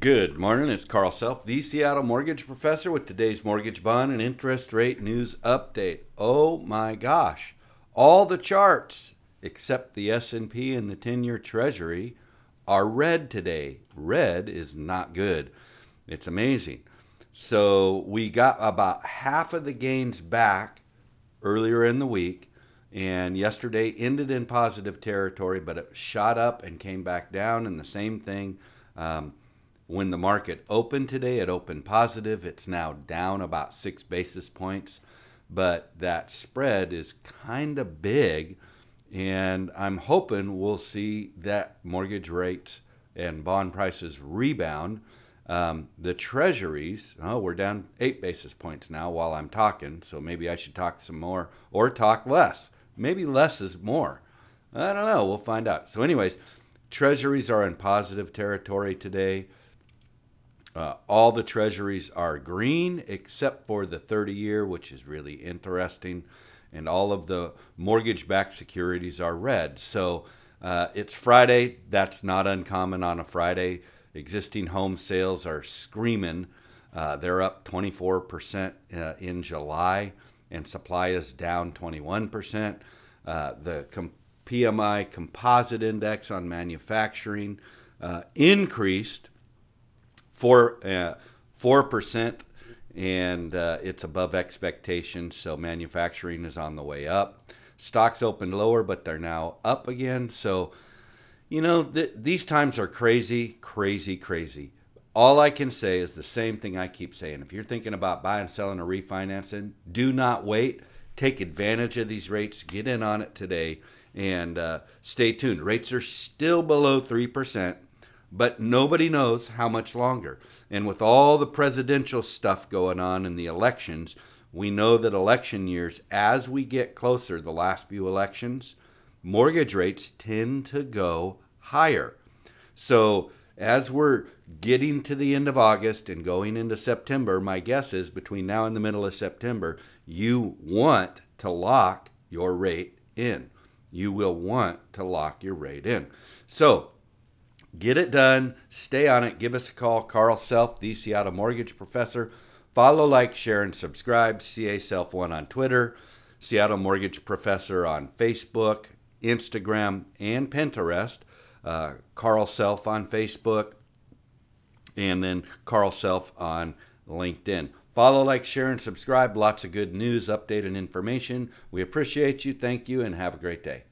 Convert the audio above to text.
Good morning. It's Carl Self, the Seattle mortgage professor, with today's mortgage bond and interest rate news update. Oh my gosh! All the charts except the S&P and the 10-year Treasury are red today. Red is not good. It's amazing. So we got about half of the gains back earlier in the week, and yesterday ended in positive territory, but it shot up and came back down, and the same thing. Um, when the market opened today, it opened positive. It's now down about six basis points, but that spread is kind of big. And I'm hoping we'll see that mortgage rates and bond prices rebound. Um, the treasuries, oh, we're down eight basis points now while I'm talking, so maybe I should talk some more or talk less. Maybe less is more. I don't know. We'll find out. So, anyways, treasuries are in positive territory today. Uh, all the treasuries are green except for the 30 year, which is really interesting. And all of the mortgage backed securities are red. So uh, it's Friday. That's not uncommon on a Friday. Existing home sales are screaming. Uh, they're up 24% uh, in July, and supply is down 21%. Uh, the com- PMI composite index on manufacturing uh, increased four uh, four percent, and uh, it's above expectations. So manufacturing is on the way up. Stocks opened lower, but they're now up again. So, you know, th- these times are crazy, crazy, crazy. All I can say is the same thing I keep saying. If you're thinking about buying, selling, or refinancing, do not wait. Take advantage of these rates. Get in on it today and uh, stay tuned. Rates are still below 3% but nobody knows how much longer. And with all the presidential stuff going on in the elections, we know that election years, as we get closer, the last few elections, mortgage rates tend to go higher. So, as we're getting to the end of August and going into September, my guess is between now and the middle of September, you want to lock your rate in. You will want to lock your rate in. So, Get it done. Stay on it. Give us a call. Carl Self, the Seattle Mortgage Professor. Follow, like, share, and subscribe. CA Self One on Twitter. Seattle Mortgage Professor on Facebook, Instagram, and Pinterest. Uh, Carl Self on Facebook. And then Carl Self on LinkedIn. Follow, like, share, and subscribe. Lots of good news, update, and information. We appreciate you. Thank you, and have a great day.